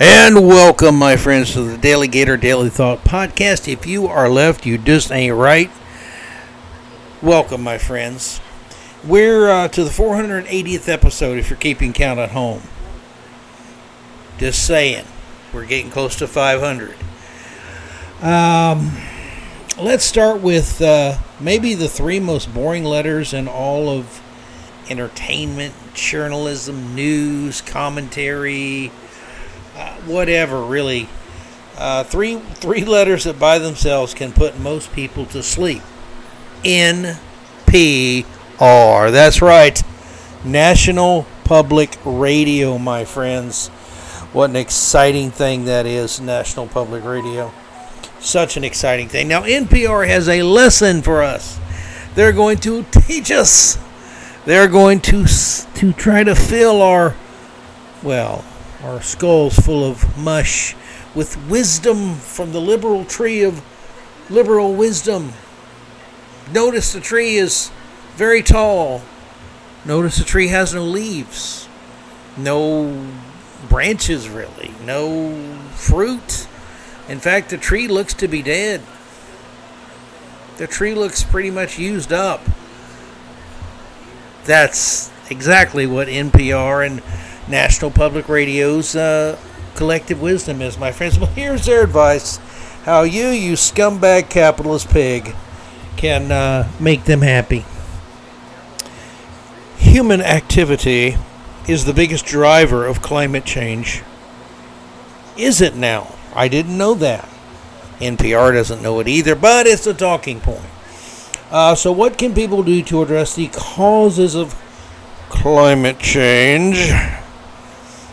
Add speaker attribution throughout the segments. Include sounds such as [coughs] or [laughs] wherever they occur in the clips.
Speaker 1: And welcome, my friends, to the DaleyGator DaleyThought Podcast. If you are left, you just ain't right. Welcome, my friends. We're uh, to the 480th episode if you're keeping count at home. Just saying. We're getting close to 500. Um, let's start with uh, maybe the three most boring letters in all of entertainment, journalism, news, commentary uh, whatever, really. Uh, three three letters that by themselves can put most people to sleep. N P R. That's right. National Public Radio, my friends. What an exciting thing that is, National Public Radio. Such an exciting thing. Now, NPR has a lesson for us. They're going to teach us. They're going to to try to fill our well, our skulls full of mush with wisdom from the liberal tree of liberal wisdom. Notice the tree is very tall. Notice the tree has no leaves, no branches really, no fruit. In fact, the tree looks to be dead. The tree looks pretty much used up. That's exactly what NPR and National Public Radio's uh, collective wisdom is, my friends. Well, here's their advice how you, you scumbag capitalist pig, can uh, make them happy. Human activity is the biggest driver of climate change. Is it now? I didn't know that. NPR doesn't know it either, but it's a talking point. Uh, so, what can people do to address the causes of climate change?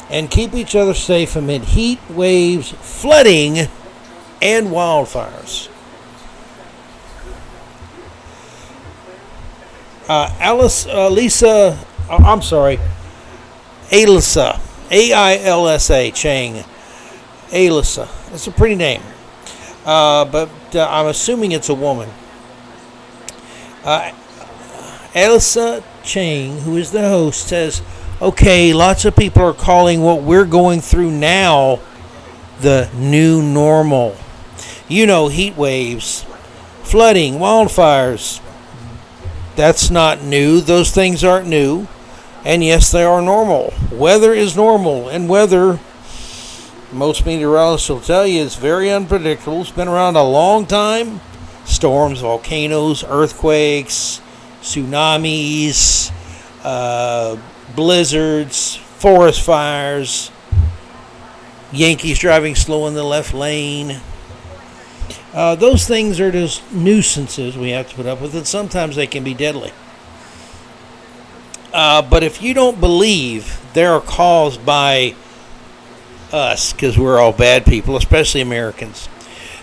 Speaker 1: And keep each other safe amid heat waves, flooding, and wildfires. Uh, Alice, uh, Lisa, uh, I'm sorry, Ailsa, A I L S A, Chang, Ailsa. That's a pretty name, uh, but uh, I'm assuming it's a woman. Uh, Ailsa Chang, who is the host, says okay, lots of people are calling what we're going through now the new normal. You know, heat waves, flooding, wildfires. That's not new. Those things aren't new. And yes, they are normal. Weather is normal, and weather, most meteorologists will tell you, is very unpredictable. It's been around a long time. Storms, volcanoes, earthquakes, tsunamis, uh, blizzards, forest fires, Yankees driving slow in the left lane. Uh, those things are just nuisances we have to put up with, and sometimes they can be deadly. Uh, but if you don't believe they're caused by us, because we're all bad people, especially Americans,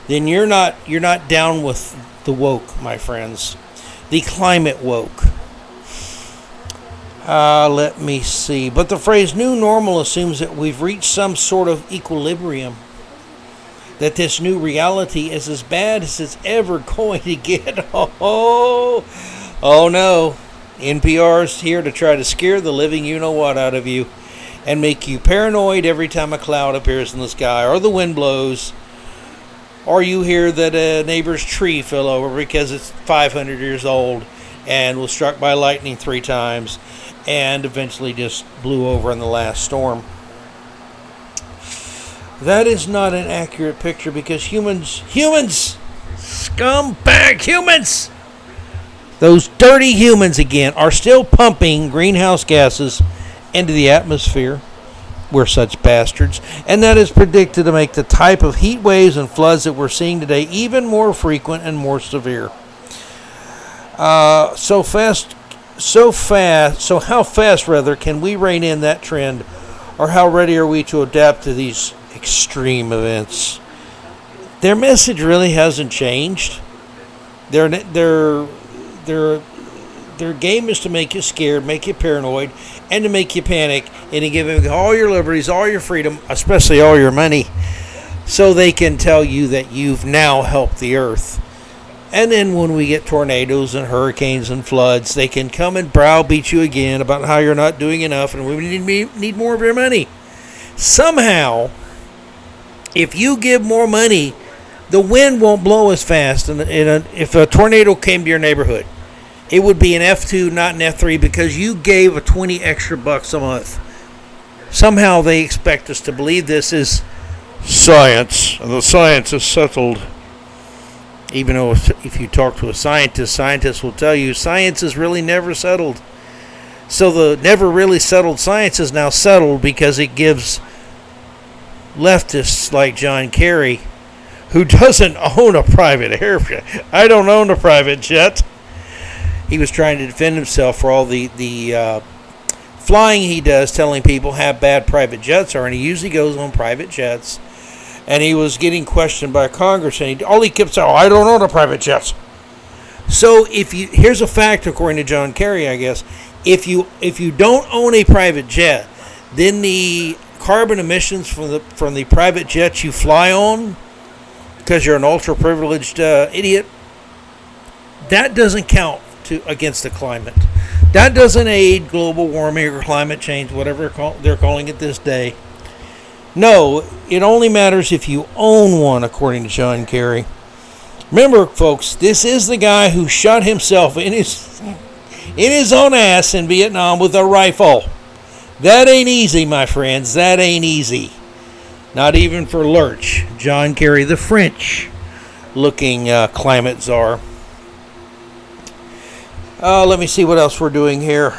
Speaker 1: then you're not you're not down with the woke, my friends. The climate woke. Uh, let me see. But the phrase new normal assumes that we've reached some sort of equilibrium. That this new reality is as bad as it's ever [laughs] going to get. [laughs] Oh, oh no. NPR's here to try to scare the living you know what out of you and make you paranoid every time a cloud appears in the sky or the wind blows or you hear that a neighbor's tree fell over because it's 500 years old and was struck by lightning three times and eventually just blew over in the last storm. That is not an accurate picture because humans, humans, scumbag humans, those dirty humans again, are still pumping greenhouse gases into the atmosphere. We're such bastards. And that is predicted to make the type of heat waves and floods that we're seeing today even more frequent and more severe. Uh, so fast so fast, so how fast rather can we rein in that trend, or how ready are we to adapt to these extreme events? Their message really hasn't changed. Their their their their game is to make you scared, make you paranoid, and to make you panic, and to give you all your liberties, all your freedom, especially all your money, so they can tell you that you've now helped the earth and then when we get tornadoes and hurricanes and floods, they can come and browbeat you again about how you're not doing enough and we need, need more of your money. Somehow, If you give more money, the wind won't blow as fast. And if a tornado came to your neighborhood, it would be an F2, not an F3, because you gave a 20 extra bucks a month. Somehow they expect us to believe this is science, and the science is settled. Even though if you talk to a scientist, scientists will tell you science is really never settled. So the never really settled science is now settled because it gives leftists like John Kerry, who [laughs] doesn't own a private airplane. I don't own a private jet. He was trying to defend himself for all the the uh, flying he does, telling people how bad private jets are, and he usually goes on private jets. And he was getting questioned by Congress, and he, all he kept saying, oh, "I don't own a private jet." So if you here's a fact, according to John Kerry, I guess, if you if you don't own a private jet, then the carbon emissions from the from the private jets you fly on, because you're an ultra privileged uh, idiot, that doesn't count to against the climate. That doesn't aid global warming or climate change, whatever they're calling it this day. No, it only matters if you own one, according to John Kerry. Remember, folks, this is the guy who shot himself in his in his own ass in Vietnam with a rifle. That ain't easy, my friends. That ain't easy. Not even for Lurch, John Kerry, the French looking uh, climate czar. Uh, let me see what else we're doing here.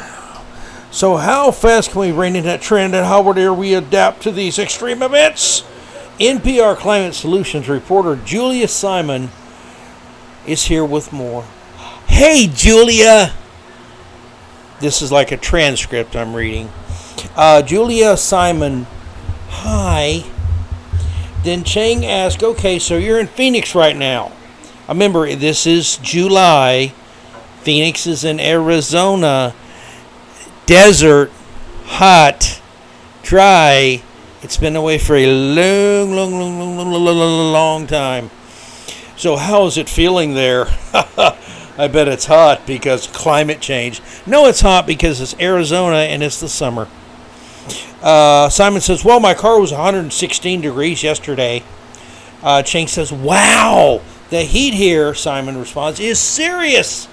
Speaker 1: So, how fast can we rein in that trend, and how dare we adapt to these extreme events? NPR Climate Solutions reporter Julia Simon is here with more. Hey, Julia! This is like a transcript I'm reading. Uh, Julia Simon, hi. Then Chang asked, okay, so you're in Phoenix right now. Remember this is July. Phoenix is in Arizona. Desert, hot, dry. It's been away for a long, long, long, long, long, long, long time. So, how is it feeling there? [laughs] I bet it's hot because climate change. No, it's hot because it's Arizona and it's the summer. Uh, Simon says, Well, my car was 116 degrees yesterday. Uh, says, Wow, the heat here, Simon responds, is serious.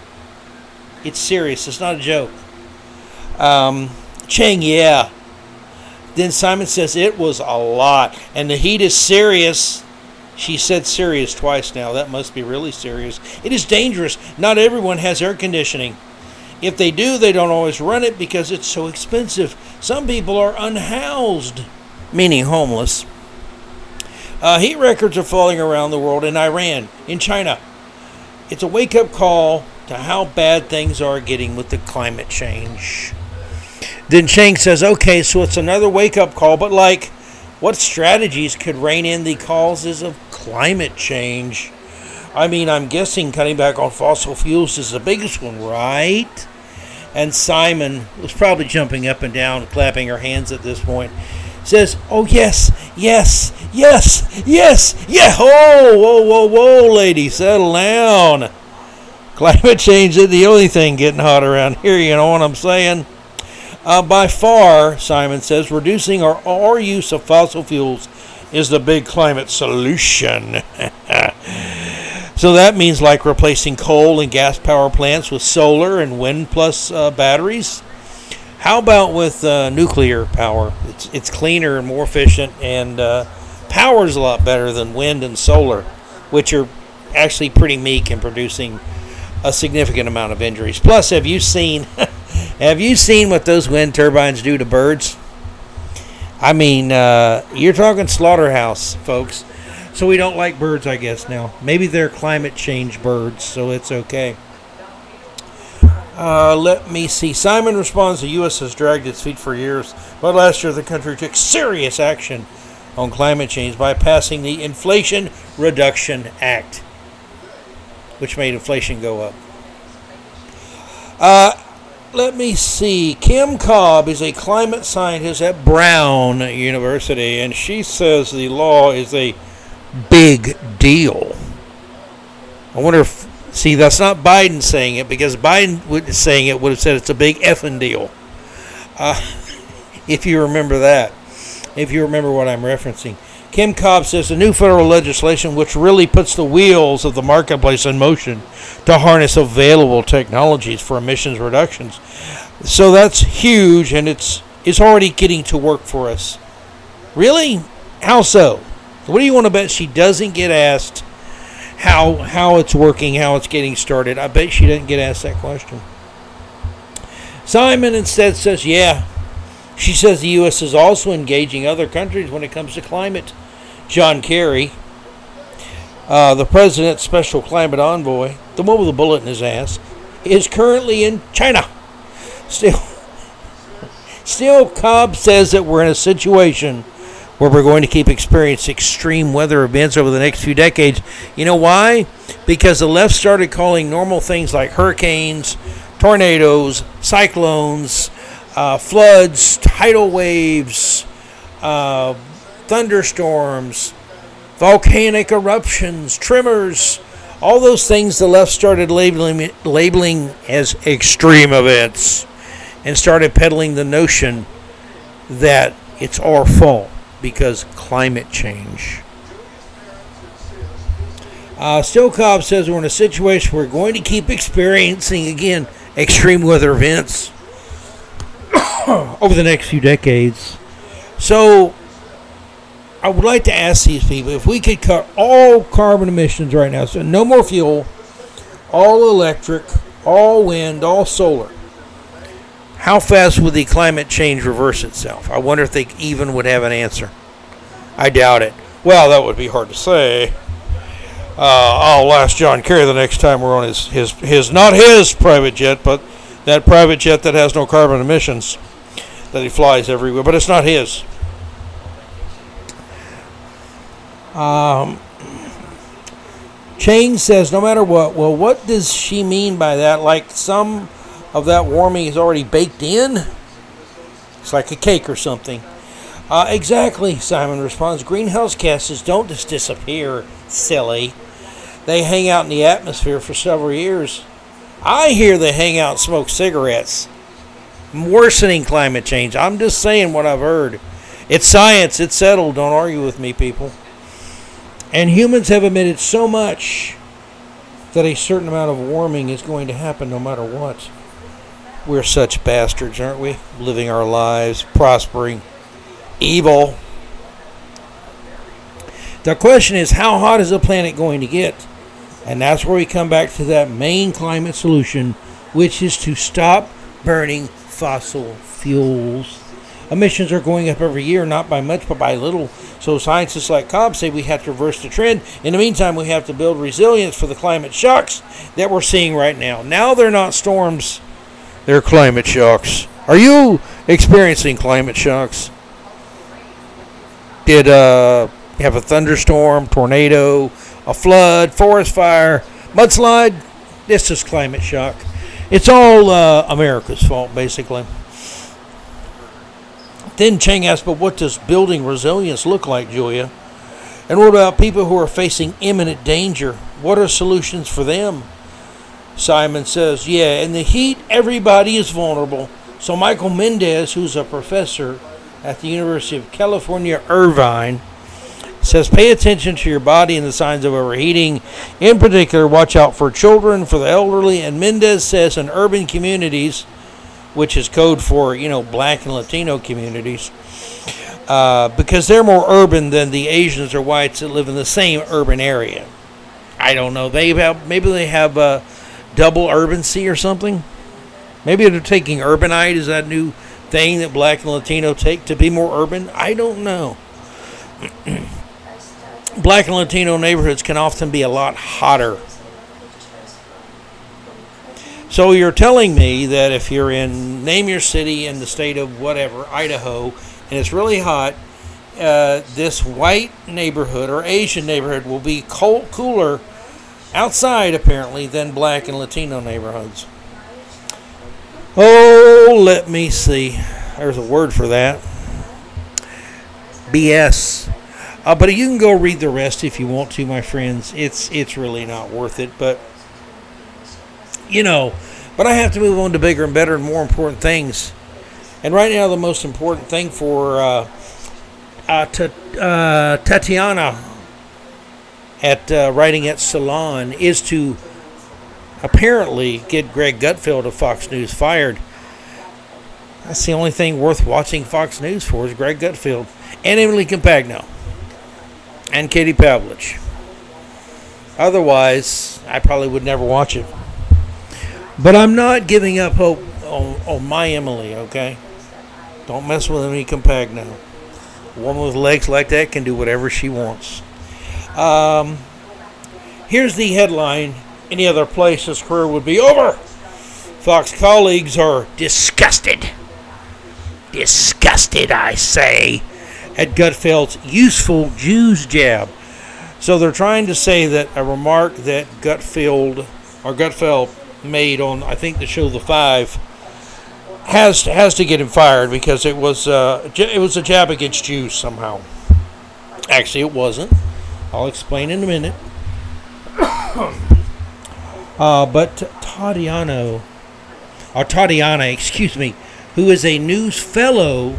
Speaker 1: It's serious. It's not a joke. Um, yeah. Then Simon says, It was a lot. And the heat is serious. She said serious twice now. That must be really serious. It is dangerous. Not everyone has air conditioning. If they do, they don't always run it because it's so expensive. Some people are unhoused, meaning homeless. Uh, heat records are falling around the world in Iran, in China. It's a wake up call to how bad things are getting with the climate change. Then Chang says, okay, so it's another wake up call, but like, what strategies could rein in the causes of climate change? I mean, I'm guessing cutting back on fossil fuels is the biggest one, right? And Simon was probably jumping up and down, clapping her hands at this point. Says, "Oh yes, yes, yes, yes, yeah! Oh, whoa, whoa, whoa, lady, settle down. Climate change is the only thing getting hot around here. You know what I'm saying?" Uh, by far, Simon says, reducing our, our use of fossil fuels is the big climate solution. [laughs] so that means like replacing coal and gas power plants with solar and wind plus uh, batteries. How about with uh, nuclear power? It's, it's cleaner and more efficient, and uh, power is a lot better than wind and solar, which are actually pretty meek in producing a significant amount of injuries. Plus, have you seen [laughs] have you seen what those wind turbines do to birds? I mean, uh, you're talking slaughterhouse, folks. So we don't like birds, I guess, now. Maybe they're climate change birds, so it's okay. Uh, let me see. Simon responds the U.S. has dragged its feet for years, but last year the country took serious action on climate change by passing the Inflation Reduction Act, which made inflation go up. Uh, let me see. Kim Cobb is a climate scientist at Brown University, and she says the law is a big deal. I wonder if, see, that's not Biden saying it because Biden would, saying it would have said it's a big effing deal. Uh, [laughs] if you remember that, if you remember what I'm referencing. Kim Cobb says the new federal legislation, which really puts the wheels of the marketplace in motion to harness available technologies for emissions reductions. So that's huge, and it's it's already getting to work for us. Really? How so? What do you want to bet she doesn't get asked how how it's working, how it's getting started? I bet she doesn't get asked that question. Simon instead says, "Yeah." She says the U.S. is also engaging other countries when it comes to climate. John Kerry, uh, the president's special climate envoy, the one with the bullet in his ass, is currently in China. Still, [laughs] still, Cobb says that we're in a situation where we're going to keep experiencing extreme weather events over the next few decades. You know why? Because the left started calling normal things like hurricanes, tornadoes, cyclones, uh, floods, tidal waves, uh, thunderstorms, volcanic eruptions, tremors, all those things the left started labeling, labeling as extreme events and started peddling the notion that it's our fault because climate change. Uh, Still Cobb says we're in a situation we're going to keep experiencing again extreme weather events [coughs] over the next few decades. So I would like to ask these people if we could cut all carbon emissions right now, so no more fuel, all electric, all wind, all solar. How fast would the climate change reverse itself? I wonder if they even would have an answer. I doubt it. Well, that would be hard to say. Uh, I'll ask John Kerry the next time we're on his, his, his, not his private jet, but that private jet that has no carbon emissions that he flies everywhere, but it's not his. Um, Chang says, no matter what. Well, what does she mean by that? Like some of that warming is already baked in? It's like a cake or something. Uh, exactly, Simon responds. Greenhouse gases don't just disappear, silly. They hang out in the atmosphere for several years. I hear they hang out and smoke cigarettes, worsening climate change. I'm just saying what I've heard. It's science, it's settled. Don't argue with me, people. And humans have emitted so much that a certain amount of warming is going to happen no matter what. We're such bastards, aren't we? Living our lives, prospering, evil. The question is, how hot is the planet going to get? And that's where we come back to that main climate solution, which is to stop burning fossil fuels. Emissions are going up every year, not by much, but by little. So scientists like Cobb say we have to reverse the trend. In the meantime, we have to build resilience for the climate shocks that we're seeing right now. Now they're not storms, they're climate shocks. Are you experiencing climate shocks? Did uh, you have a thunderstorm, tornado, a flood, forest fire, mudslide? This is climate shock. It's all uh, America's fault, basically. Then Chang asked, but what does building resilience look like, Julia? And what about people who are facing imminent danger? What are solutions for them? Simon says, yeah, in the heat, everybody is vulnerable. So Michael Mendez, who's a professor at the University of California, Irvine, says pay attention to your body and the signs of overheating. In particular, watch out for children, for the elderly. And Mendez says in urban communities, which is code for you know black and Latino communities, uh, because they're more urban than the Asians or whites that live in the same urban area. I don't know. They have maybe they have a double urbancy or something. Maybe they're taking urbanite. Is that new thing that black and Latino take to be more urban? I don't know. [clears throat] black and Latino neighborhoods can often be a lot hotter so you're telling me that if you're in, name your city in the state of whatever, Idaho, and it's really hot, uh, this white neighborhood or Asian neighborhood will be cold, cooler outside, apparently, than black and Latino neighborhoods. Oh, let me see. There's a word for that. BS. Uh, but you can go read the rest if you want to, my friends. It's it's really not worth it. But you know, but I have to move on to bigger and better and more important things. And right now, the most important thing for uh, uh, t- uh, Tatiana at uh, writing at Salon is to apparently get Greg Gutfeld of Fox News fired. That's the only thing worth watching Fox News for is Greg Gutfeld and Emily Compagno and Katie Pavlich. Otherwise, I probably would never watch it. But I'm not giving up hope on, on my Emily, okay? Don't mess with Emily Compagno. A woman with legs like that can do whatever she wants. Um, here's the headline. Any other place his career would be over. Fox colleagues are disgusted. Disgusted, I say, at Gutfeld's useful Jews jab. So they're trying to say that a remark that Gutfeld or Gutfeld made on I think the show The Five has has to get him fired because it was uh, it was a jab against Jews somehow. Actually, it wasn't. I'll explain in a minute. [coughs] uh, but Tatiano, or Tatiana, excuse me, who is a news fellow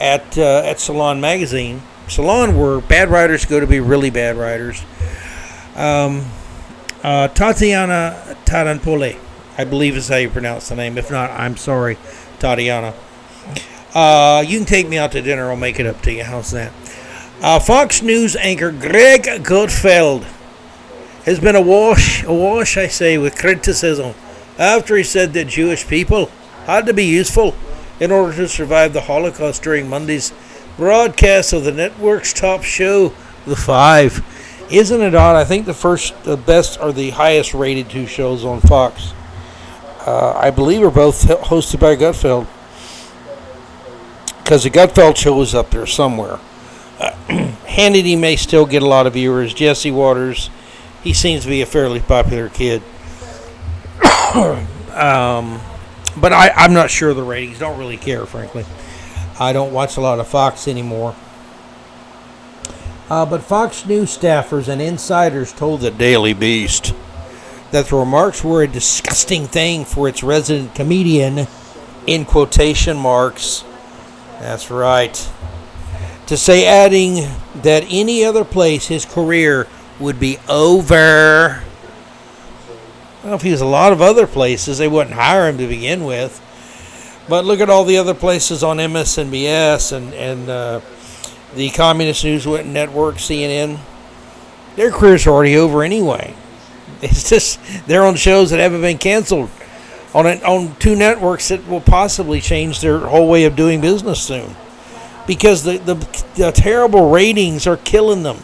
Speaker 1: at uh, at Salon Magazine. Salon, where bad writers go to be really bad writers. Um, uh, Tatiana Taranpole, I believe is how you pronounce the name. If not, I'm sorry, Tatiana. Uh, you can take me out to dinner. I'll make it up to you. How's that? Uh, Fox News anchor Greg Gutfeld has been awash, awash, I say, with criticism after he said that Jewish people had to be useful in order to survive the Holocaust during Monday's broadcast of the network's top show, The Five. Isn't it odd? I think the first, the best, or the highest rated two shows on Fox, uh, I believe, are both hosted by Gutfeld. Because the Gutfeld show is up there somewhere. Uh, [clears throat] Hannity may still get a lot of viewers. Jesse Watters, he seems to be a fairly popular kid. [coughs] um, but I, I'm not sure the ratings. Don't really care, frankly. I don't watch a lot of Fox anymore. Uh, but Fox News staffers and insiders told the Daily Beast that the remarks were a disgusting thing for its resident comedian, in quotation marks. That's right to say, adding that any other place his career would be over. Well, if he was a lot of other places, they wouldn't hire him to begin with. But look at all the other places on MSNBS and, and uh, the Communist News Network, CNN. Their careers are already over anyway. [laughs] It's just they're on shows that haven't been canceled on on two networks that will possibly change their whole way of doing business soon because the, the, the terrible ratings are killing them.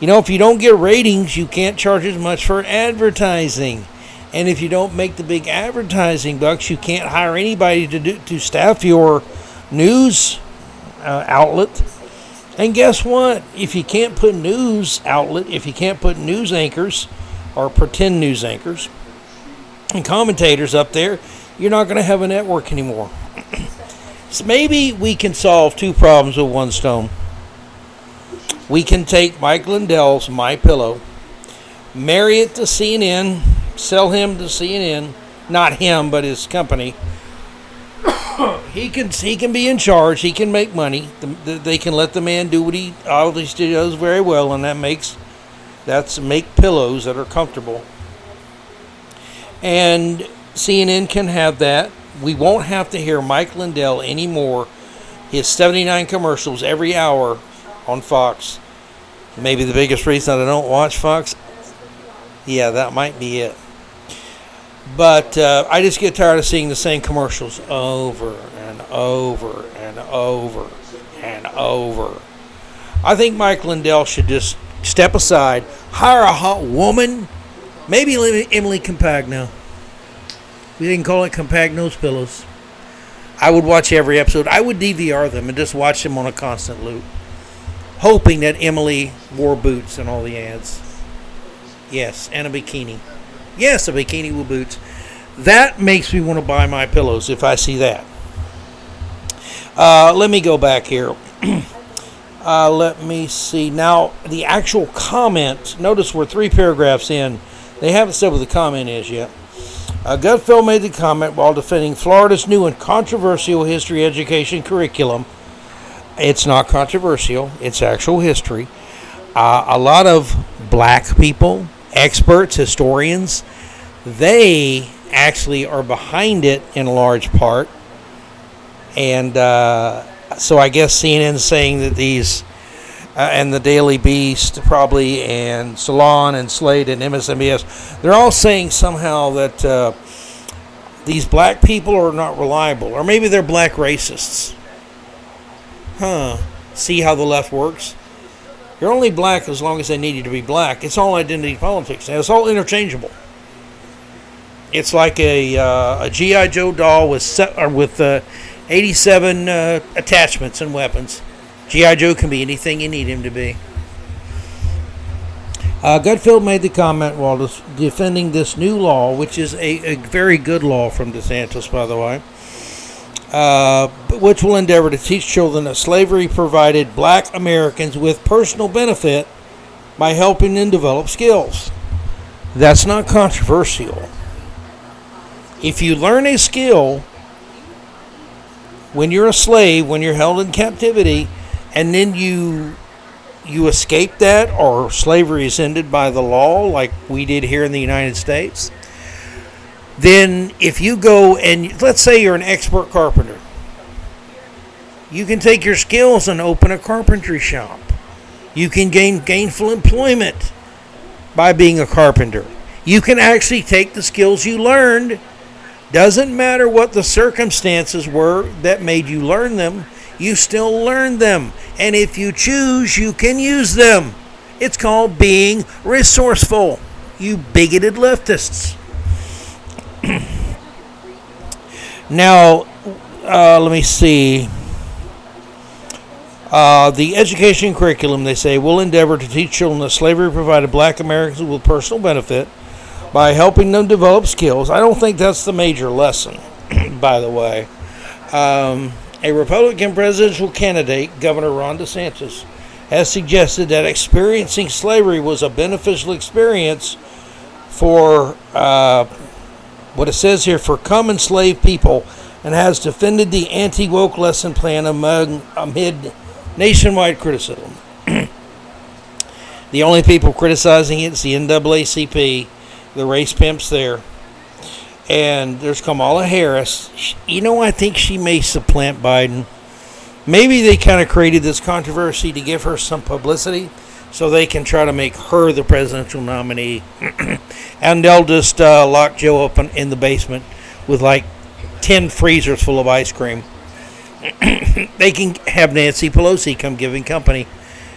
Speaker 1: You know, if you don't get ratings, you can't charge as much for advertising. And if you don't make the big advertising bucks, you can't hire anybody to do to staff your news uh, outlet. And guess what? If you can't put news outlet, if you can't put news anchors or pretend news anchors and commentators up there, you're not going to have a network anymore. [clears throat] So maybe we can solve two problems with one stone. We can take Mike Lindell's My Pillow, marry it to CNN, sell him to CNN, not him, but his company. [coughs] he can he can be in charge. He can make money. The, the, they can let the man do what he obviously does very well, and that makes that's make pillows that are comfortable. And CNN can have that we won't have to hear Mike Lindell anymore. His 79 commercials every hour on Fox. Maybe the biggest reason I don't watch Fox. Yeah, that might be it. But uh, I just get tired of seeing the same commercials over and over and over and over. I think Mike Lindell should just step aside, hire a hot woman, maybe Emily Compagno. We didn't call it compact nose pillows. I would watch every episode. I would DVR them and just watch them on a constant loop, hoping that Emily wore boots in all the ads. Yes, and a bikini. Yes, a bikini with boots. That makes me want to buy my pillows if I see that. Uh, let me go back here. [clears throat] uh, let me see. Now, the actual comment, notice we're three paragraphs in. They haven't said what the comment is yet. Uh, Gutfeld made the comment while defending Florida's new and controversial history education curriculum It's not controversial, it's actual history. Uh, a lot of black people, experts, historians, they actually are behind it in large part. And uh, so I guess CNN saying that these, uh, and the Daily Beast probably, and Salon and Slate and MSNBS, they're all saying somehow that uh, these black people are not reliable, or maybe they're black racists. Huh. See how the left works? You're only black as long as they need you to be black. It's all identity politics. And it's all interchangeable. It's like a, uh, a GI Joe doll with se- or with uh, 87 uh, attachments and weapons. GI Joe can be anything you need him to be. Uh, Gutfeld made the comment while defending this new law, which is a, a, very good law from DeSantis, by the way, uh, which will endeavor to teach children that slavery provided black Americans with personal benefit by helping them develop skills. That's not controversial. If you learn a skill when you're a slave, when you're held in captivity, and then you you escape that or slavery is ended by the law like we did here in the United States, then if you go and let's say you're an expert carpenter, you can take your skills and open a carpentry shop. You can gain gainful employment by being a carpenter. You can actually take the skills you learned. Doesn't matter what the circumstances were that made you learn them you still learn them. And if you choose, you can use them. It's called being resourceful, you bigoted leftists. [clears throat] now, uh, let me see. Uh, the education curriculum, they say, will endeavor to teach children that slavery provided black Americans with personal benefit by helping them develop skills. I don't think that's the major lesson, [clears throat] by the way. Um, a Republican presidential candidate, Governor Ron DeSantis, has suggested that experiencing slavery was a beneficial experience for uh, what it says here for common slave people and has defended the anti woke lesson plan among, amid nationwide criticism. [clears throat] the only people criticizing it is the NAACP, the race pimps there and there's Kamala Harris. You know, I think she may supplant Biden. Maybe they kind of created this controversy to give her some publicity so they can try to make her the presidential nominee. [clears throat] and they'll just uh, lock Joe up in the basement with like 10 freezers full of ice cream. [clears throat] they can have Nancy Pelosi come giving company,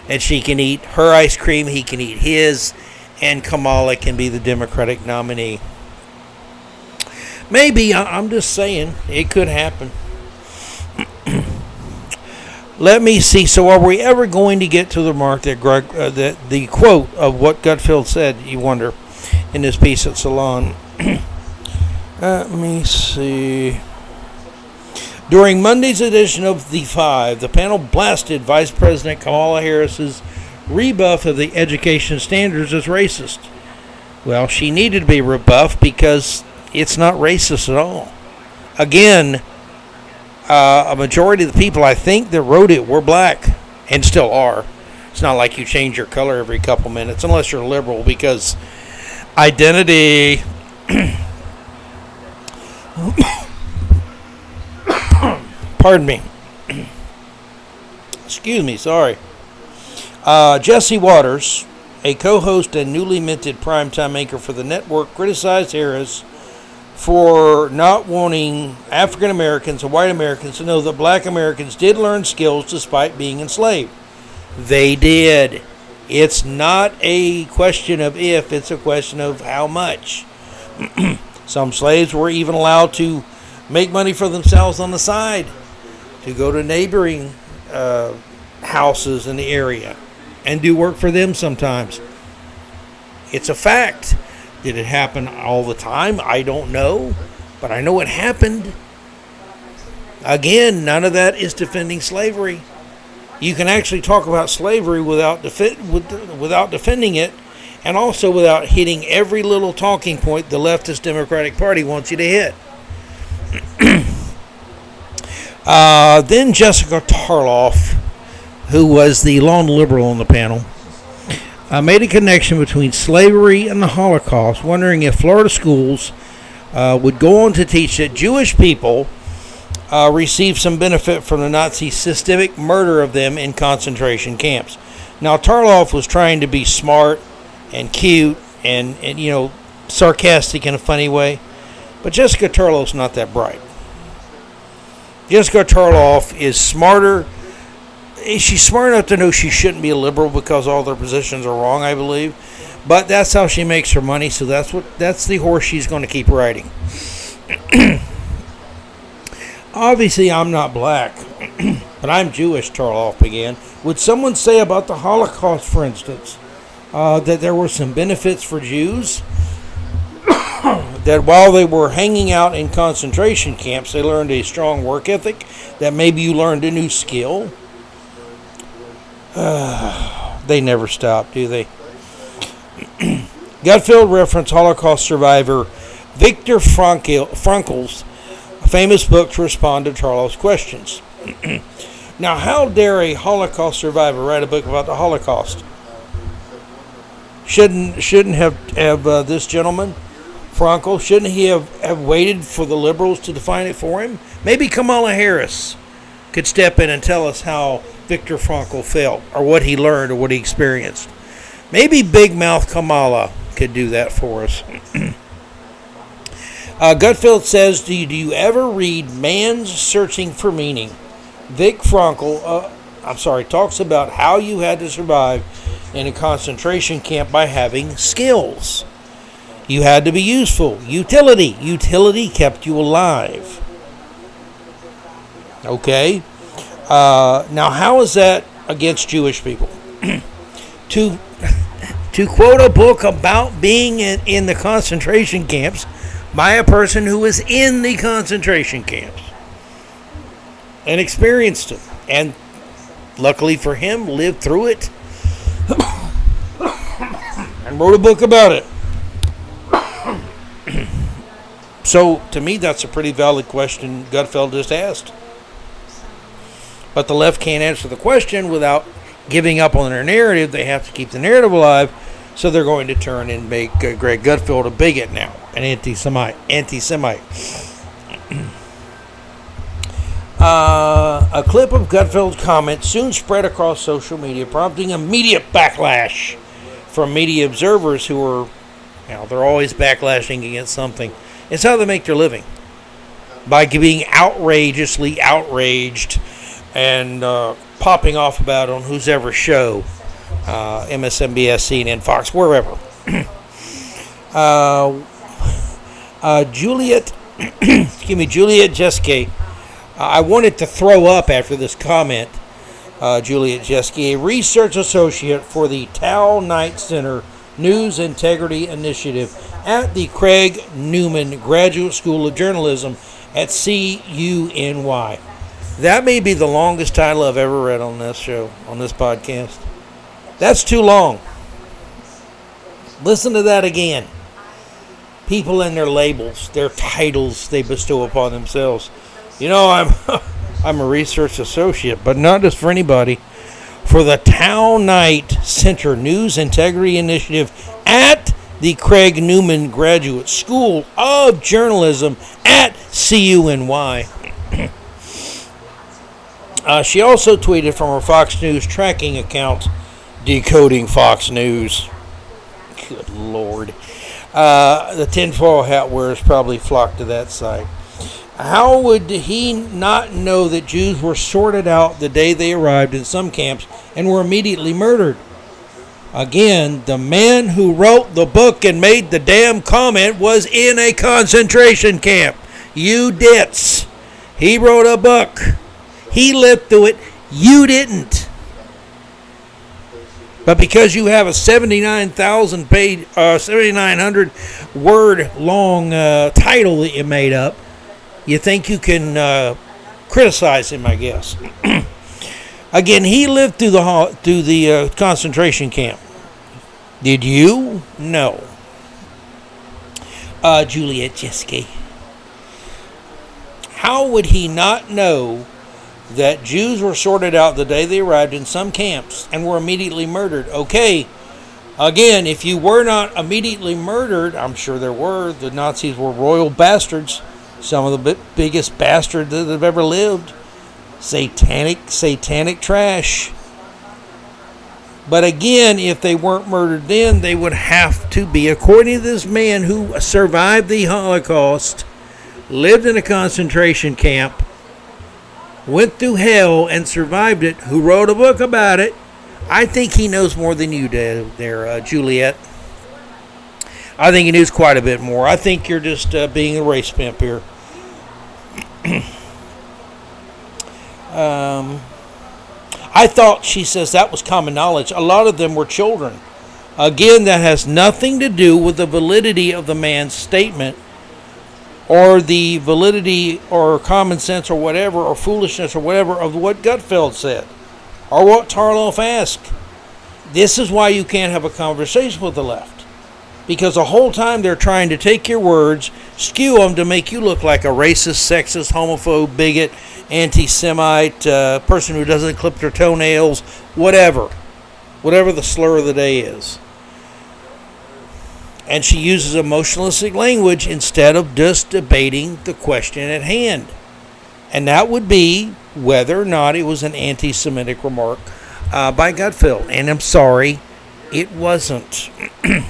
Speaker 1: and she can eat her ice cream, he can eat his, and Kamala can be the Democratic nominee. Maybe I'm just saying it could happen. Let me see. So, are we ever going to get to the mark that Greg, uh, that the quote of what Gutfeld said? You wonder in this piece at Salon. [clears throat] Let me see. During Monday's edition of The Five, the panel blasted Vice President Kamala Harris's rebuff of the education standards as racist. Well, she needed to be rebuffed because it's not racist at all. Again, uh, a majority of the people I think that wrote it were black and still are. It's not like you change your color every couple minutes unless you're liberal because identity. [coughs] Pardon me. [coughs] Excuse me, sorry. Uh, Jesse Watters, a co host and newly minted primetime anchor for the network, criticized Harris for not wanting African Americans and white Americans to know that black Americans did learn skills despite being enslaved. They did. It's not a question of if, it's a question of how much. [clears throat] Some slaves were even allowed to make money for themselves on the side, to go to neighboring uh, houses in the area and do work for them sometimes. It's a fact. Did it happen all the time? I don't know. But I know it happened. Again, none of that is defending slavery. You can actually talk about slavery without defi- without defending it, and also without hitting every little talking point the leftist Democratic Party wants you to hit. [clears throat] uh, then Jessica Tarlov, who was the lone liberal on the panel, uh, made a connection between slavery and the Holocaust, wondering if Florida schools uh, would go on to teach that Jewish people uh, received some benefit from the Nazi systemic murder of them in concentration camps. Now, Tarlov was trying to be smart and cute and, and you know, sarcastic in a funny way, but Jessica Tarlov's not that bright. Jessica Tarlov is smarter. She's smart enough to know she shouldn't be a liberal because all their positions are wrong, I believe. But that's how she makes her money, so that's what that's the horse she's going to keep riding. [clears throat] Obviously, I'm not black, [clears throat] but I'm Jewish, Tarlov began. Would someone say about the Holocaust, for instance, uh, that there were some benefits for Jews? [coughs] that while they were hanging out in concentration camps, they learned a strong work ethic, that maybe you learned a new skill? [sighs] They never stop, do they? [clears throat] Gutfeld referenced Holocaust survivor Viktor Frankl, Frankl's famous book to respond to Charles' questions. [clears throat] now, how dare a Holocaust survivor write a book about the Holocaust? Shouldn't shouldn't have have uh, this gentleman, Frankel? Shouldn't he have, have waited for the liberals to define it for him? Maybe Kamala Harris could step in and tell us how Viktor Frankl felt, or what he learned, or what he experienced. Maybe Big Mouth Kamala could do that for us. [clears throat] Uh, Gutfeld says, do you, do you ever read Man's Searching for Meaning? Vic Frankl, uh, I'm sorry, talks about how you had to survive in a concentration camp by having skills. You had to be useful. Utility. Utility kept you alive. Okay? Uh, now, how is that against Jewish people? [clears throat] to, [laughs] to quote a book about being in, in the concentration camps, by a person who was in the concentration camps and experienced it. And luckily for him, lived through it [coughs] and wrote a book about it. [coughs] so, to me, that's a pretty valid question Gutfeld just asked. But the left can't answer the question without giving up on their narrative. They have to keep the narrative alive so they're going to turn and make uh, Greg Gutfeld a bigot now, an anti-Semite. Anti-Semite. [clears throat] uh, a clip of Gutfeld's comments soon spread across social media, prompting immediate backlash from media observers who are, you know, they're always backlashing against something. It's how they make their living by being outrageously outraged and uh, popping off about on whose ever show uh, MSNBS, CNN, Fox, wherever. [clears throat] uh, uh, Juliet, [clears throat] excuse me, Juliet Jeske. Uh, I wanted to throw up after this comment. Uh, Juliet Jeske, a research associate for the Tow-Knight Center News Integrity Initiative at the Craig Newmark Graduate School of Journalism at CUNY. That may be the longest title I've ever read on this show, on this podcast. That's too long. Listen to that again. People and their labels, their titles they bestow upon themselves. You know, I'm [laughs] I'm a research associate, but not just for anybody. For the Tow-Knight Center News Integrity Initiative at the Craig Newmark Graduate School of Journalism at CUNY. Uh, she also tweeted from her Fox News tracking account decoding Fox News. Good Lord. Uh, the tinfoil hat wearers probably flocked to that site. How would he not know that Jews were sorted out the day they arrived in some camps and were immediately murdered? Again, the man who wrote the book and made the damn comment was in a concentration camp. You dits. He wrote a book. He lived through it. You didn't. But because you have a 79,000 page, uh, 7,900 word long uh, title that you made up, you think you can uh, criticize him, I guess. [clears throat] Again, he lived through the through the uh, concentration camp. Did you? No. Uh, Juliet Jeske. How would he not know that Jews were sorted out the day they arrived in some camps and were immediately murdered. Okay, again, if you were not immediately murdered, I'm sure there were, the Nazis were royal bastards, some of the biggest bastards that have ever lived. Satanic, satanic trash. But again, if they weren't murdered then, they would have to be, according to this man who survived the Holocaust, lived in a concentration camp, went through hell and survived it, who wrote a book about it. I think he knows more than you do there, uh, Juliet. I think he knows quite a bit more. I think you're just uh, being a race pimp here. [clears throat] um, I thought, she says, that was common knowledge. A lot of them were children. Again, that has nothing to do with the validity of the man's statement or the validity or common sense or whatever or foolishness or whatever of what Gutfeld said or what Tarlov asked. This is why you can't have a conversation with the left. Because the whole time they're trying to take your words, skew them to make you look like a racist, sexist, homophobe, bigot, anti Semite, uh, person who doesn't clip their toenails, whatever. Whatever the slur of the day is. And she uses emotionalistic language instead of just debating the question at hand. And that would be whether or not it was an anti Semitic remark uh, by Gutfeld. And I'm sorry, it wasn't. [clears throat]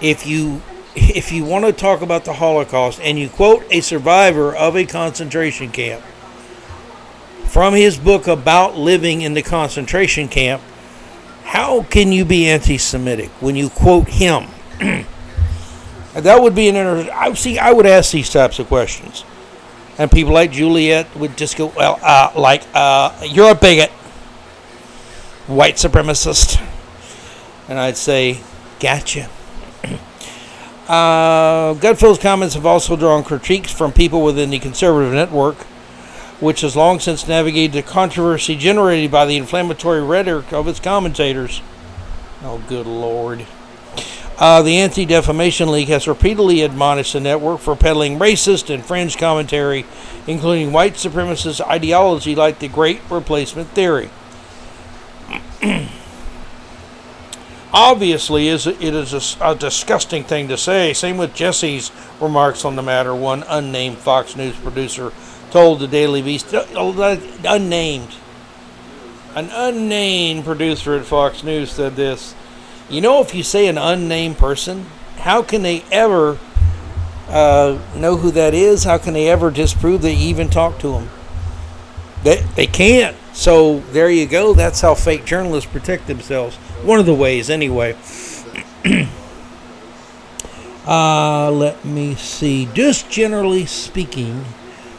Speaker 1: if you if you want to talk about the Holocaust and you quote a survivor of a concentration camp from his book about living in the concentration camp, how can you be anti Semitic when you quote him? [clears throat] that would be an inter- I see I would ask these types of questions. And people like Juliet would just go, well, uh, like, uh, you're a bigot, white supremacist. And I'd say, gotcha. [clears throat] Uh, Gutfeld's comments have also drawn critiques from people within the conservative network, which has long since navigated the controversy generated by the inflammatory rhetoric of its commentators. Oh, good lord. Uh, the Anti Defamation League has repeatedly admonished the network for peddling racist and fringe commentary, including white supremacist ideology like the Great Replacement Theory. [clears throat] obviously it is a, a, disgusting thing to say. Same with Jesse's remarks on the matter. One unnamed Fox News producer told the Daily Beast, uh, unnamed, an unnamed producer at Fox News said this. You know, if you say an unnamed person, how can they ever uh, know who that is? How can they ever disprove they even talked to them? They, they can't. So there you go. That's how fake journalists protect themselves. One of the ways, anyway. [clears throat] uh, let me see. Just generally speaking,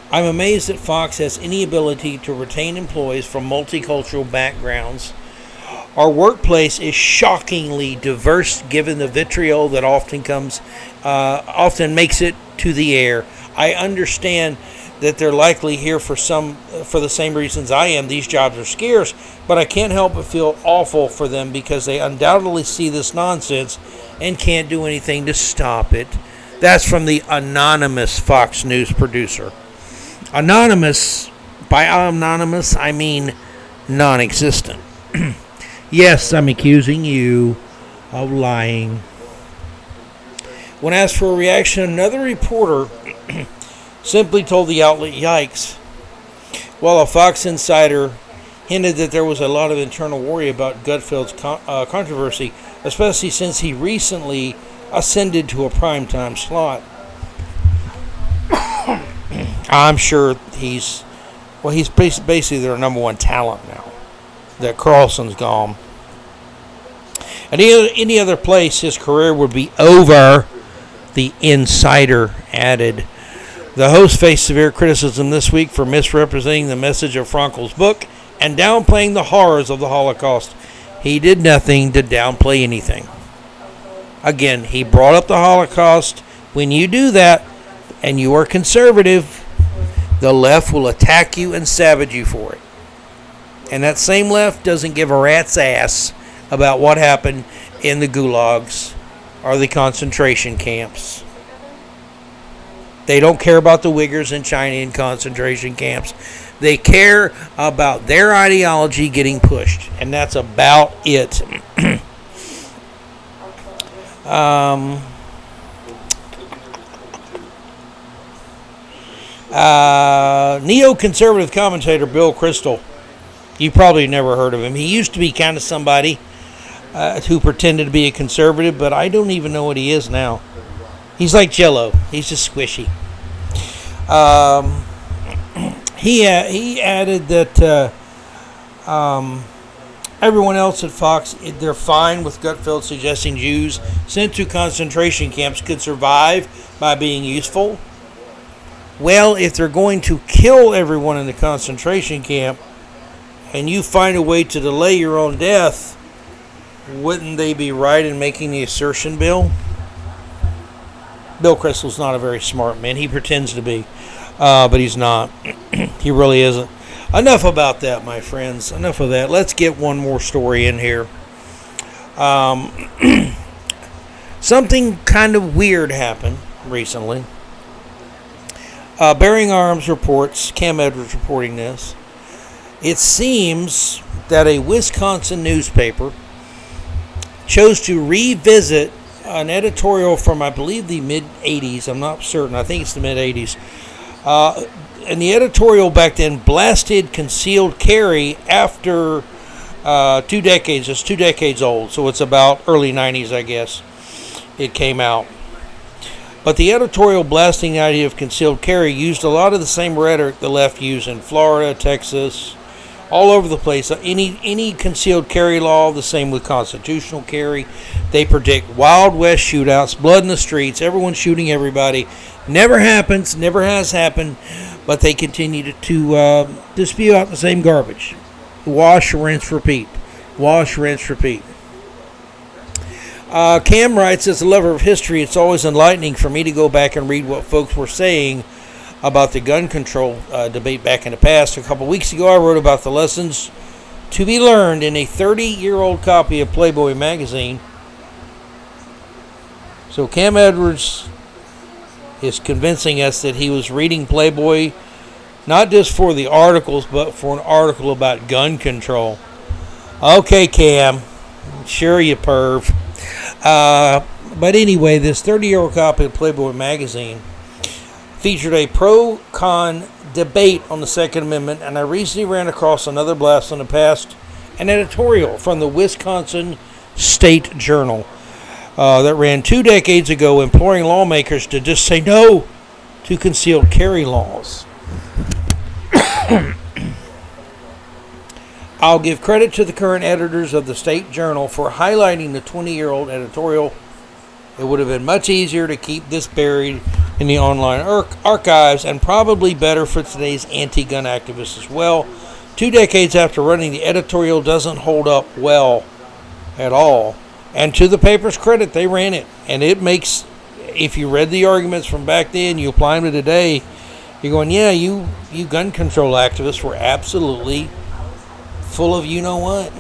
Speaker 1: I'm amazed that Fox has any ability to retain employees from multicultural backgrounds. Our workplace is shockingly diverse, given the vitriol that often comes, uh, often makes it to the air. I understand that they're likely here for some for the same reasons I am. These jobs are scarce, but I can't help but feel awful for them because they undoubtedly see this nonsense and can't do anything to stop it. That's from the anonymous Fox News producer. Anonymous, by anonymous, I mean non existent. [clears throat] yes, I'm accusing you of lying. When asked for a reaction, another reporter [clears throat] simply told the outlet, yikes. While a Fox insider hinted that there was a lot of internal worry about Gutfeld's con- uh, controversy, especially since he recently ascended to a primetime slot. I'm sure he's, well, he's basically their number one talent now. That Carlson's gone. Any, any other place, his career would be over, the insider added. The host faced severe criticism this week for misrepresenting the message of Frankl's book and downplaying the horrors of the Holocaust. He did nothing to downplay anything. Again, he brought up the Holocaust. When you do that and you are conservative, the left will attack you and savage you for it. And that same left doesn't give a rat's ass about what happened in the gulags or the concentration camps. They don't care about the Uyghurs in China in concentration camps They care about their ideology getting pushed, and that's about it. [clears throat] um, uh, neoconservative commentator Bill Kristol. You probably never heard of him. He used to be kind of somebody uh, who pretended to be a conservative, but I don't even know what he is now. He's like Jello. He's just squishy. Um, [clears throat] he uh, he added that uh, um, everyone else at Fox they're fine with Gutfeld suggesting Jews sent to concentration camps could survive by being useful. Well, if they're going to kill everyone in the concentration camp, and you find a way to delay your own death, wouldn't they be right in making the assertion, Bill? Bill Kristol's not a very smart man. He pretends to be, uh, but he's not. [clears throat] he really isn't. Enough about that, my friends. Enough of that. Let's get one more story in here. Um, [clears throat] something kind of weird happened recently. Uh, Bearing Arms reports, Cam Edwards reporting this. It seems that a Wisconsin newspaper chose to revisit an editorial from, I believe, the mid 80s. I'm not certain. I think it's the mid 80s. Uh, and the editorial back then blasted concealed carry after uh, two decades. It's two decades old, so it's about early 90s, I guess. It came out. But the editorial blasting idea of concealed carry used a lot of the same rhetoric the left used in Florida, Texas, all over the place. Any any concealed carry law, the same with constitutional carry. They predict Wild West shootouts, blood in the streets, everyone shooting everybody. Never happens, never has happened, but they continue to, to, uh, out the same garbage. Wash, rinse, repeat. Wash, rinse, repeat. Uh, Cam writes, as a lover of history, it's always enlightening for me to go back and read what folks were saying about the gun control uh, debate back in the past. A couple weeks ago, I wrote about the lessons to be learned in a 30 year old copy of Playboy magazine. So Cam Edwards is convincing us that he was reading Playboy not just for the articles, but for an article about gun control. Okay, Cam. Sure, you perv. Uh, but anyway, this 30 year old copy of Playboy magazine featured a pro con debate on the Second Amendment, and I recently ran across another blast on the past, an editorial from the Wisconsin State Journal uh, that ran two decades ago imploring lawmakers to just say no to concealed carry laws. [coughs] [coughs] I'll give credit to the current editors of the State Journal for highlighting the 20 year old editorial. It would have been much easier to keep this buried in the online archives and probably better for today's anti gun activists as well. Two decades after running, the editorial doesn't hold up well at all. And to the paper's credit, they ran it. And it makes, if you read the arguments from back then, you apply them to today, you're going, yeah, you, you gun control activists were absolutely full of you know what.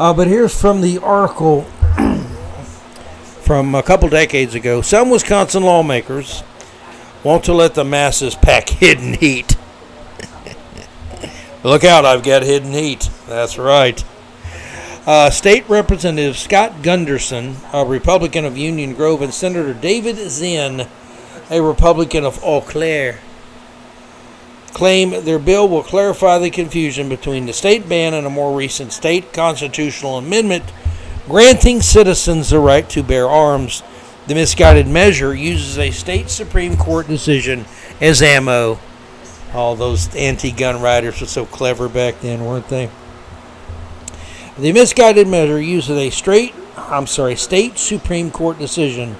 Speaker 1: Uh, but here's from the article [clears throat] from a couple decades ago. Some Wisconsin lawmakers want to let the masses pack [laughs] hidden heat. [laughs] Look out, I've got hidden heat. That's right. Uh, State Representative Scott Gunderson, a Republican of Union Grove, and Senator David Zien, a Republican of Eau Claire, claim their bill will clarify the confusion between the state ban and a more recent state constitutional amendment granting citizens the right to bear arms. The misguided measure uses a state Supreme Court decision as ammo. All those anti gun writers were so clever back then, weren't they? The misguided measure uses a straight, I'm sorry, state Supreme Court decision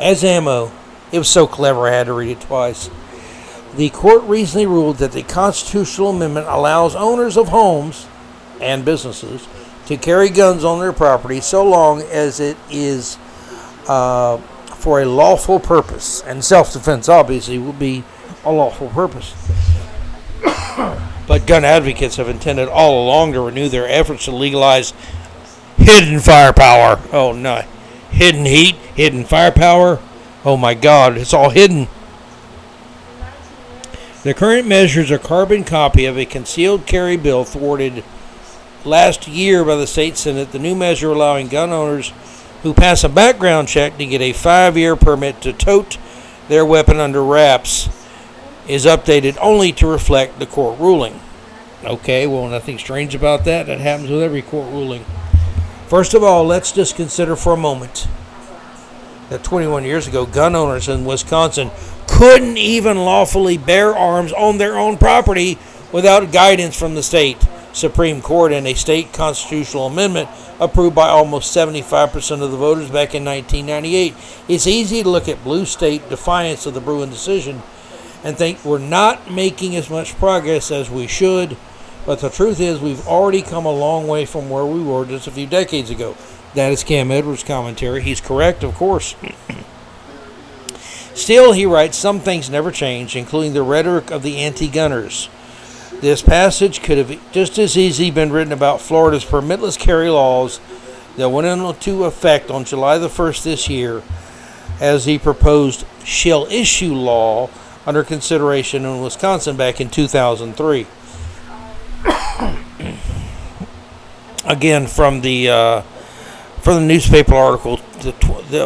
Speaker 1: as ammo. It was so clever I had to read it twice. The court recently ruled that the constitutional amendment allows owners of homes and businesses to carry guns on their property so long as it is uh, for a lawful purpose. And self defense, obviously, will be a lawful purpose. but gun advocates have intended all along to renew their efforts to legalize hidden firepower. Oh, no. Hidden heat, hidden firepower. Oh, my God. It's all hidden. The current measure is a carbon copy of a concealed carry bill thwarted last year by the state senate. The new measure allowing gun owners who pass a background check to get a five-year permit to tote their weapon under wraps is updated only to reflect the court ruling. Okay, well, nothing strange about that. That happens with every court ruling. First of all, let's just consider for a moment that 21 years ago, gun owners in Wisconsin couldn't even lawfully bear arms on their own property without guidance from the state Supreme Court and a state constitutional amendment approved by almost 75% of the voters back in 1998. It's easy to look at blue state defiance of the Bruen decision and think we're not making as much progress as we should, but the truth is we've already come a long way from where we were just a few decades ago. That is Cam Edwards' commentary. He's correct, of course. Still, he writes, some things never change, including the rhetoric of the anti gunners. This passage could have just as easily been written about Florida's permitless carry laws that went into effect on July the 1st this year as the proposed shall issue law under consideration in Wisconsin back in 2003. [coughs] Again, from the uh, from the newspaper article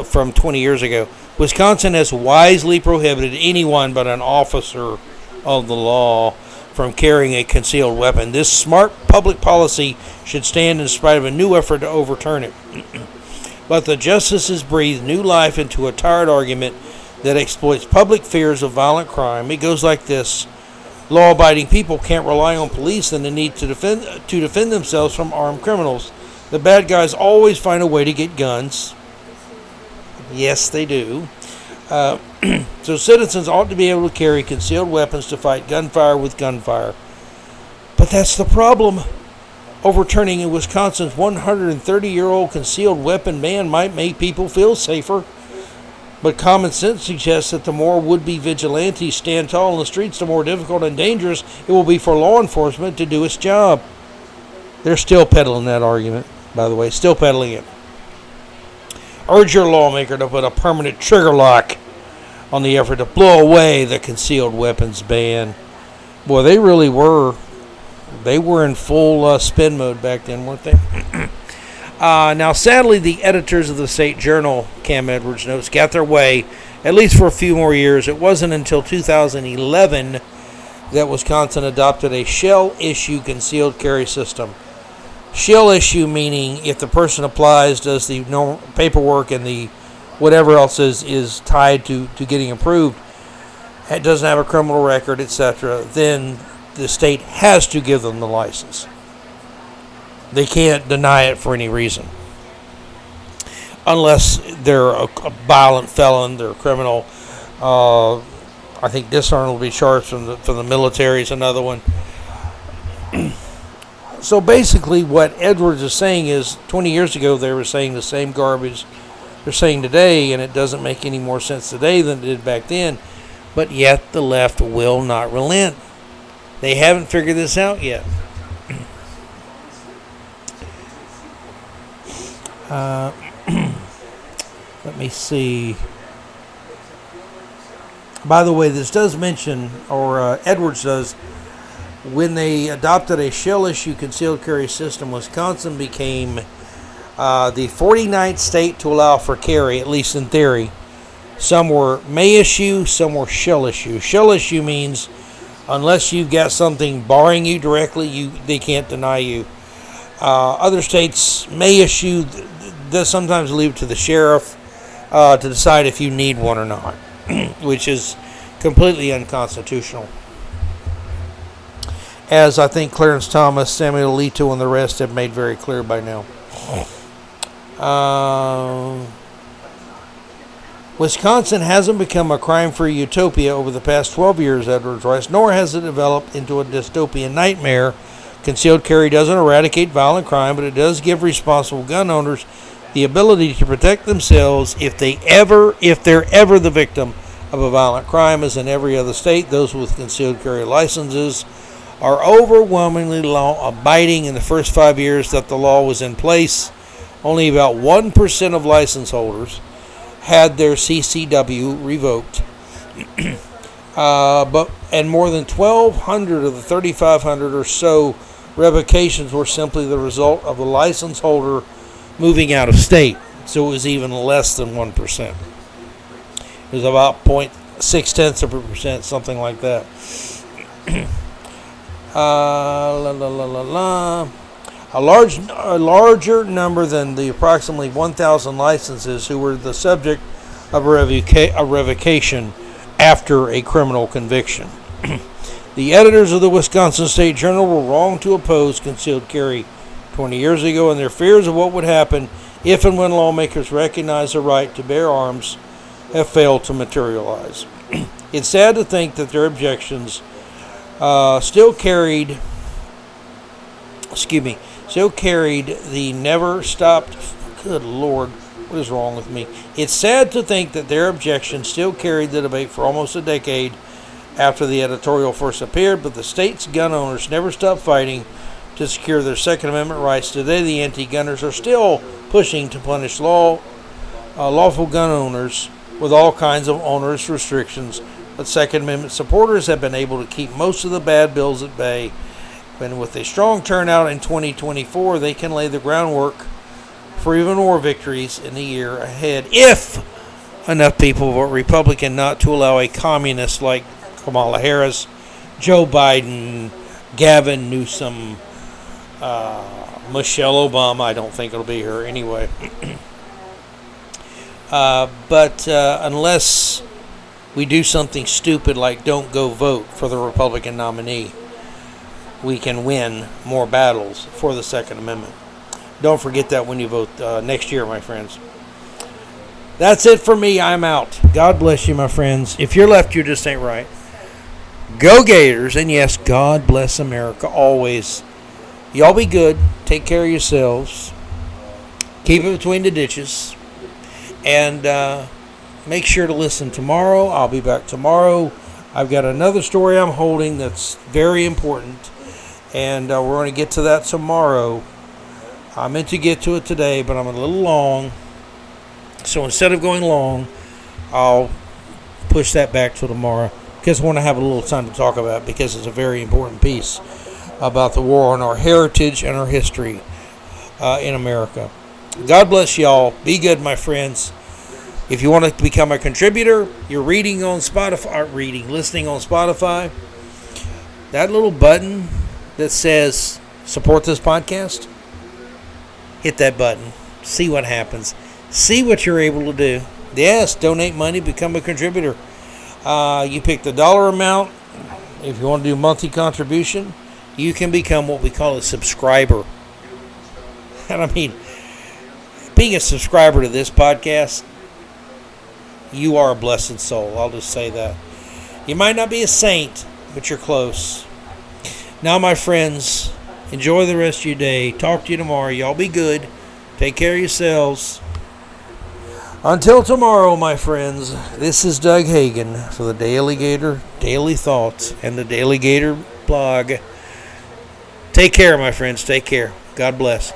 Speaker 1: from 20 years ago, Wisconsin has wisely prohibited anyone but an officer of the law from carrying a concealed weapon. This smart public policy should stand in spite of a new effort to overturn it. [clears throat] but the justices breathe new life into a tired argument that exploits public fears of violent crime. It goes like this Law abiding people can't rely on police and the need to defend, to defend themselves from armed criminals. The bad guys always find a way to get guns. Yes, they do. Uh, [clears throat] so citizens ought to be able to carry concealed weapons to fight gunfire with gunfire. But that's the problem. Overturning in Wisconsin's 130 year old concealed weapon ban might make people feel safer. But common sense suggests that the more would be vigilantes stand tall in the streets, the more difficult and dangerous it will be for law enforcement to do its job. They're still peddling that argument, by the way, still peddling it. Urge your lawmaker to put a permanent trigger lock on the effort to blow away the concealed weapons ban. Boy, they really were. They were in full uh, spin mode back then, weren't they? [clears throat] uh, now, sadly, the editors of the State Journal, Cam Edwards notes, got their way, at least for a few more years. It wasn't until 2011 that Wisconsin adopted a shall issue concealed carry system. Shall issue meaning if the person applies, does the normal paperwork and the whatever else is, is tied to, to getting approved, it doesn't have a criminal record, etc., then the state has to give them the license. They can't deny it for any reason. Unless they're a, a violent felon, they're a criminal. Uh, I think dishonorably charged from the, from the military is another one. So basically, what Edwards is saying is 20 years ago they were saying the same garbage they're saying today, and it doesn't make any more sense today than it did back then. But yet the left will not relent. They haven't figured this out yet. [clears throat] Uh, [clears throat] let me see. By the way, this does mention, or uh, Edwards does, when they adopted a shall issue concealed carry system, Wisconsin became uh, the 49th state to allow for carry, at least in theory. Some were may issue, some were shall issue. Shall issue means unless you've got something barring you directly, you they can't deny you. Uh, other states may issue, they sometimes leave to the sheriff uh, to decide if you need one or not, [clears throat] which is completely unconstitutional as I think Clarence Thomas, Samuel Alito, and the rest have made very clear by now. Uh, Wisconsin hasn't become a crime free utopia over the past 12 years, Edwards writes, nor has it developed into a dystopian nightmare. Concealed carry doesn't eradicate violent crime, but it does give responsible gun owners the ability to protect themselves if they ever if they're ever the victim of a violent crime as in every other state those with concealed carry licenses are overwhelmingly law abiding in the first five years that the law was in place. Only about 1% of license holders had their CCW revoked. [clears throat] Uh, but and more than 1,200 of the 3,500 or so revocations were simply the result of the license holder moving out of state. So it was even less than one percent. It was about point six tenths of a percent, something like that. [clears throat] uh, la, la, la, la. A large, a larger number than the approximately 1,000 licenses who were the subject of a, revoca- a revocation after a criminal conviction. [clears throat] the editors of the Wisconsin State Journal were wrong to oppose concealed carry 20 years ago, and their fears of what would happen if and when lawmakers recognize the right to bear arms have failed to materialize. [clears throat] it's sad to think that their objections uh, still carried, excuse me, still carried the never stopped. Good Lord, what is wrong with me? It's sad to think that their objection still carried the debate for almost a decade after the editorial first appeared, but the state's gun owners never stopped fighting to secure their Second Amendment rights. Today, the anti-gunners are still pushing to punish law, uh, lawful gun owners with all kinds of onerous restrictions. But Second Amendment supporters have been able to keep most of the bad bills at bay. And with a strong turnout in 2024, they can lay the groundwork for even more victories in the year ahead if enough people vote Republican not to allow a communist like Kamala Harris, Joe Biden, Gavin Newsom, uh, Michelle Obama. I don't think it'll be her anyway. [clears throat] uh, but uh, unless we do something stupid like don't go vote for the Republican nominee, we can win more battles for the Second Amendment. Don't forget that when you vote uh, next year, my friends. That's it for me. I'm out. God bless you, my friends. If you're left, you just ain't right. Go Gators, and yes, God bless America always. Y'all be good. Take care of yourselves. Keep it between the ditches. And uh, make sure to listen tomorrow. I'll be back tomorrow. I've got another story I'm holding that's very important. And uh, we're going to get to that tomorrow. I meant to get to it today, but I'm a little long. So instead of going long, I'll push that back to tomorrow because I want to have a little time to talk about it because it's a very important piece about the war on our heritage and our history uh, in America. God bless y'all. Be good, my friends. If you want to become a contributor, you're reading on Spotify, uh, reading, listening on Spotify. That little button that says support this podcast, hit that button. See what happens. See what you're able to do. Yes, donate money, become a contributor. Uh, you pick the dollar amount. If you want to do monthly contribution, you can become what we call a subscriber. [laughs] And I mean, being a subscriber to this podcast, you are a blessed soul. I'll just say that. You might not be a saint, but you're close. Now, my friends, enjoy the rest of your day. Talk to you tomorrow. Y'all be good. Take care of yourselves. Until tomorrow, my friends, this is Doug Hagin for the Daily Gator Daily Thoughts and the DaleyGator blog. Take care, my friends. Take care. God bless.